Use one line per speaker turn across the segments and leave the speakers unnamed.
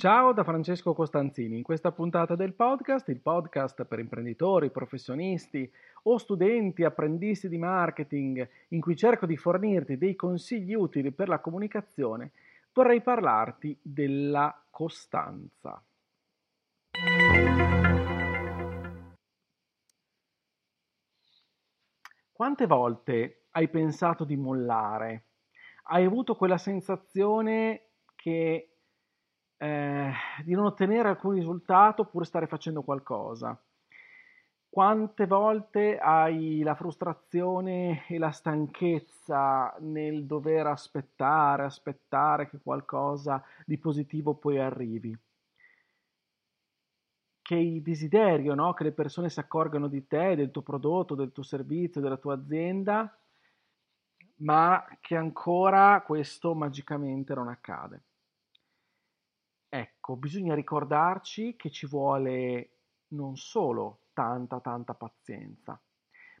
Ciao da Francesco Costanzini. In questa puntata del podcast, il podcast per imprenditori, professionisti o studenti, apprendisti di marketing, in cui cerco di fornirti dei consigli utili per la comunicazione, vorrei parlarti della costanza. Quante volte hai pensato di mollare? Hai avuto quella sensazione che eh, di non ottenere alcun risultato pur stare facendo qualcosa. Quante volte hai la frustrazione e la stanchezza nel dover aspettare, aspettare che qualcosa di positivo poi arrivi? Che il desiderio, no? che le persone si accorgano di te, del tuo prodotto, del tuo servizio, della tua azienda, ma che ancora questo magicamente non accade. Ecco, bisogna ricordarci che ci vuole non solo tanta, tanta pazienza,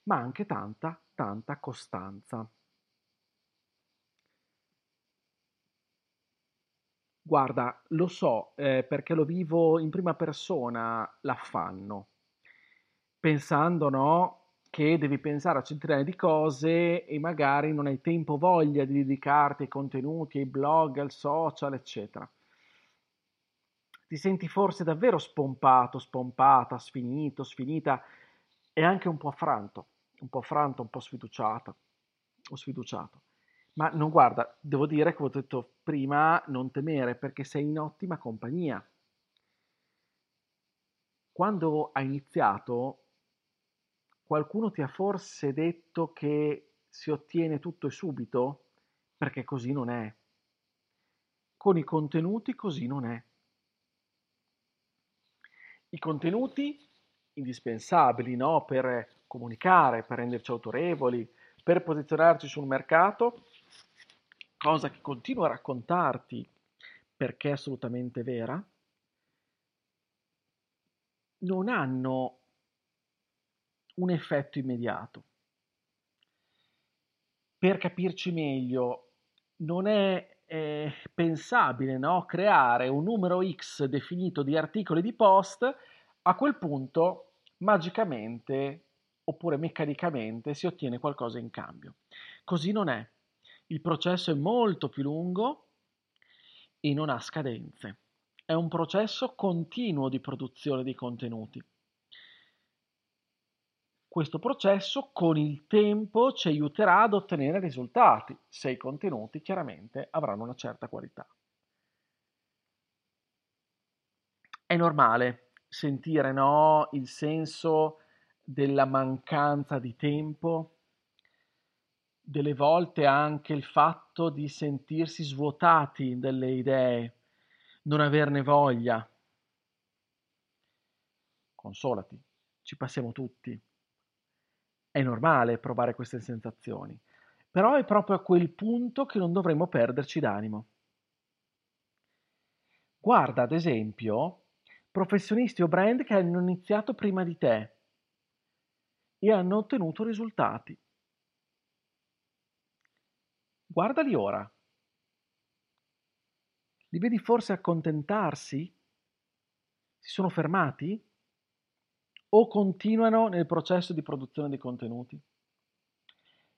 ma anche tanta, tanta costanza. Guarda, lo so eh, perché lo vivo in prima persona l'affanno, pensando no, che devi pensare a centinaia di cose e magari non hai tempo voglia di dedicarti ai contenuti, ai blog, al social, eccetera ti senti forse davvero spompato, spompata, sfinito, sfinita e anche un po' affranto, un po' affranto, un po' sfiduciata o sfiduciato. Ma non guarda, devo dire, come ho detto prima, non temere perché sei in ottima compagnia. Quando hai iniziato, qualcuno ti ha forse detto che si ottiene tutto e subito? Perché così non è. Con i contenuti così non è. I contenuti indispensabili no? per comunicare, per renderci autorevoli, per posizionarci sul mercato, cosa che continuo a raccontarti perché è assolutamente vera, non hanno un effetto immediato. Per capirci meglio, non è eh, pensabile no? creare un numero X definito di articoli di post, a quel punto magicamente oppure meccanicamente si ottiene qualcosa in cambio. Così non è. Il processo è molto più lungo e non ha scadenze. È un processo continuo di produzione di contenuti. Questo processo con il tempo ci aiuterà ad ottenere risultati, se i contenuti chiaramente avranno una certa qualità. È normale sentire no, il senso della mancanza di tempo, delle volte anche il fatto di sentirsi svuotati delle idee, non averne voglia. Consolati, ci passiamo tutti. È normale provare queste sensazioni, però è proprio a quel punto che non dovremmo perderci d'animo. Guarda, ad esempio, professionisti o brand che hanno iniziato prima di te e hanno ottenuto risultati. Guardali ora. Li vedi forse accontentarsi? Si sono fermati? O continuano nel processo di produzione di contenuti?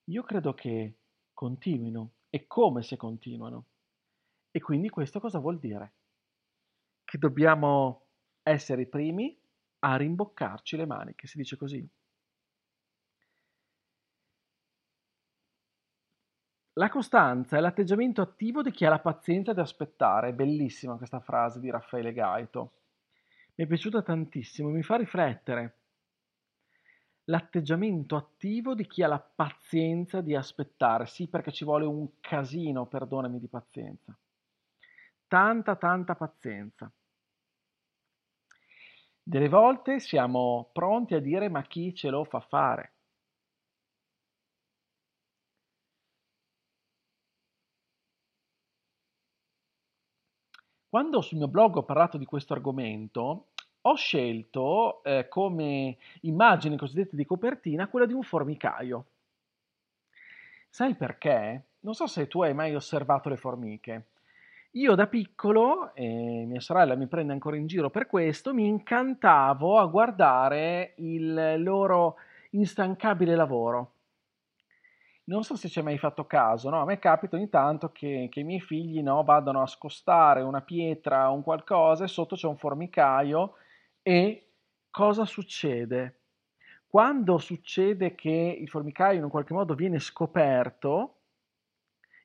Io credo che continuino e come se continuano. E quindi questo cosa vuol dire? Che dobbiamo essere i primi a rimboccarci le maniche, si dice così. La costanza è l'atteggiamento attivo di chi ha la pazienza di aspettare. Bellissima questa frase di Raffaele Gaito mi è piaciuta tantissimo, mi fa riflettere. L'atteggiamento attivo di chi ha la pazienza di aspettare, sì perché ci vuole un casino, perdonami, di pazienza. Tanta, tanta pazienza. Delle volte siamo pronti a dire ma chi ce lo fa fare? Quando sul mio blog ho parlato di questo argomento, ho scelto eh, come immagine cosiddetta di copertina quella di un formicaio. Sai perché? Non so se tu hai mai osservato le formiche. Io da piccolo, e mia sorella mi prende ancora in giro per questo, mi incantavo a guardare il loro instancabile lavoro. Non so se ci hai mai fatto caso, no? A me capita ogni tanto che, che i miei figli no, vadano a scostare una pietra un qualcosa e sotto c'è un formicaio e cosa succede? Quando succede che il formicaio in un qualche modo viene scoperto,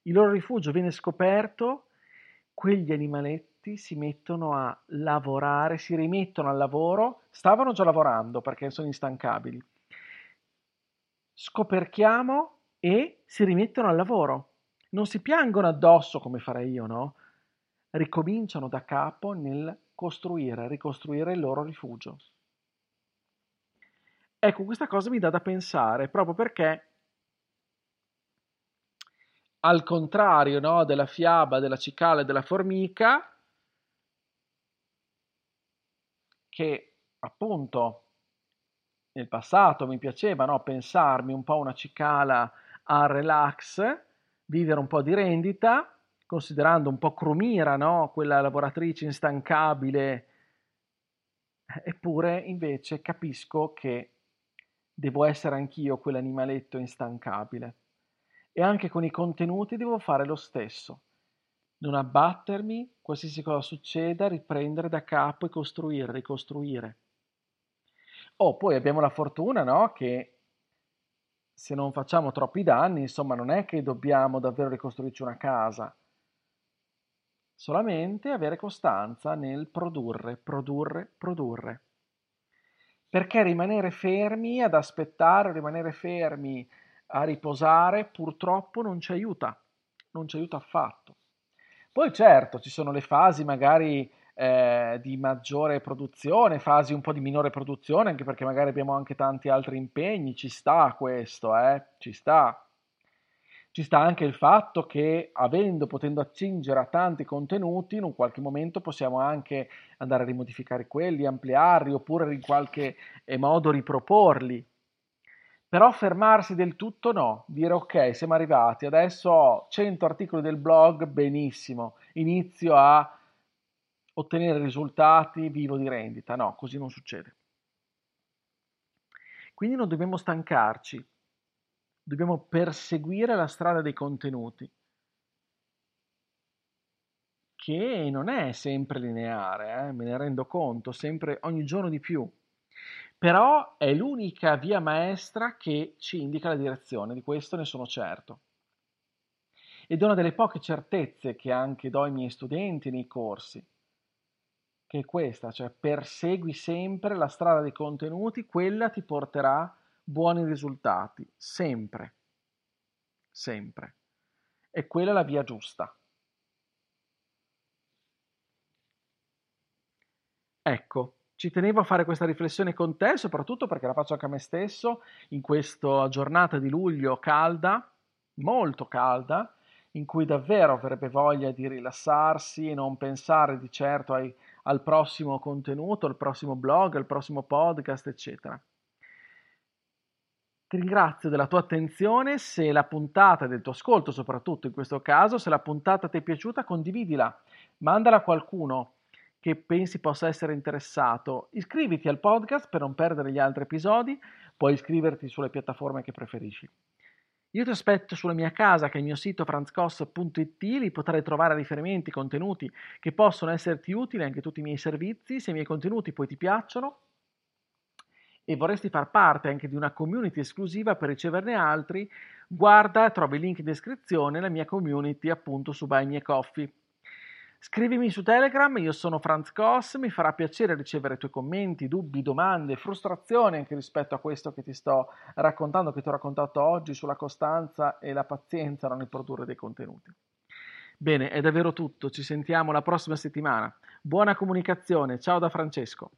il loro rifugio viene scoperto, quegli animaletti si mettono a lavorare, si rimettono al lavoro, stavano già lavorando perché sono instancabili. Scoperchiamo e si rimettono al lavoro. Non si piangono addosso come farei io, no? Ricominciano da capo nel costruire, ricostruire il loro rifugio. Ecco, questa cosa mi dà da pensare proprio perché al contrario no, della fiaba della cicala e della formica, che appunto nel passato mi piaceva no, pensarmi un po' una cicala a relax, vivere un po' di rendita, considerando un po' Crumira, no, quella lavoratrice instancabile, eppure invece capisco che devo essere anch'io quell'animaletto instancabile e anche con i contenuti devo fare lo stesso. Non abbattermi, qualsiasi cosa succeda, riprendere da capo e costruire, ricostruire. Oh, poi abbiamo la fortuna, no? Che se non facciamo troppi danni, insomma, non è che dobbiamo davvero ricostruirci una casa. Solamente avere costanza nel produrre, produrre, produrre. Perché rimanere fermi ad aspettare, rimanere fermi a riposare purtroppo non ci aiuta, non ci aiuta affatto. Poi certo ci sono le fasi magari eh, di maggiore produzione, fasi un po' di minore produzione, anche perché magari abbiamo anche tanti altri impegni, ci sta questo, eh? ci sta. Ci sta anche il fatto che avendo, potendo accingere a tanti contenuti, in un qualche momento possiamo anche andare a rimodificare quelli, ampliarli oppure in qualche eh, modo riproporli. Però fermarsi del tutto no, dire ok, siamo arrivati, adesso ho 100 articoli del blog, benissimo, inizio a ottenere risultati, vivo di rendita. No, così non succede. Quindi non dobbiamo stancarci, dobbiamo perseguire la strada dei contenuti, che non è sempre lineare, eh? me ne rendo conto, sempre ogni giorno di più. Però è l'unica via maestra che ci indica la direzione, di questo ne sono certo. Ed è una delle poche certezze che anche do ai miei studenti nei corsi, che è questa, cioè persegui sempre la strada dei contenuti, quella ti porterà buoni risultati, sempre, sempre. E quella è la via giusta. Ecco, ci tenevo a fare questa riflessione con te, soprattutto perché la faccio anche a me stesso in questa giornata di luglio calda, molto calda, in cui davvero avrebbe voglia di rilassarsi e non pensare di certo ai, al prossimo contenuto, al prossimo blog, al prossimo podcast, eccetera. Ti ringrazio della tua attenzione, se la puntata, del tuo ascolto soprattutto in questo caso, se la puntata ti è piaciuta condividila, mandala a qualcuno che pensi possa essere interessato, iscriviti al podcast per non perdere gli altri episodi, puoi iscriverti sulle piattaforme che preferisci. Io ti aspetto sulla mia casa, che è il mio sito franzcos.it, lì potrai trovare riferimenti, contenuti che possono esserti utili, anche tutti i miei servizi. Se i miei contenuti poi ti piacciono e vorresti far parte anche di una community esclusiva per riceverne altri, guarda, trovi il link in descrizione, la mia community appunto su Buy Me Coffee. Scrivimi su Telegram, io sono Franz Koss, mi farà piacere ricevere i tuoi commenti, dubbi, domande, frustrazioni anche rispetto a questo che ti sto raccontando, che ti ho raccontato oggi sulla costanza e la pazienza nel produrre dei contenuti. Bene, è davvero tutto, ci sentiamo la prossima settimana. Buona comunicazione, ciao da Francesco.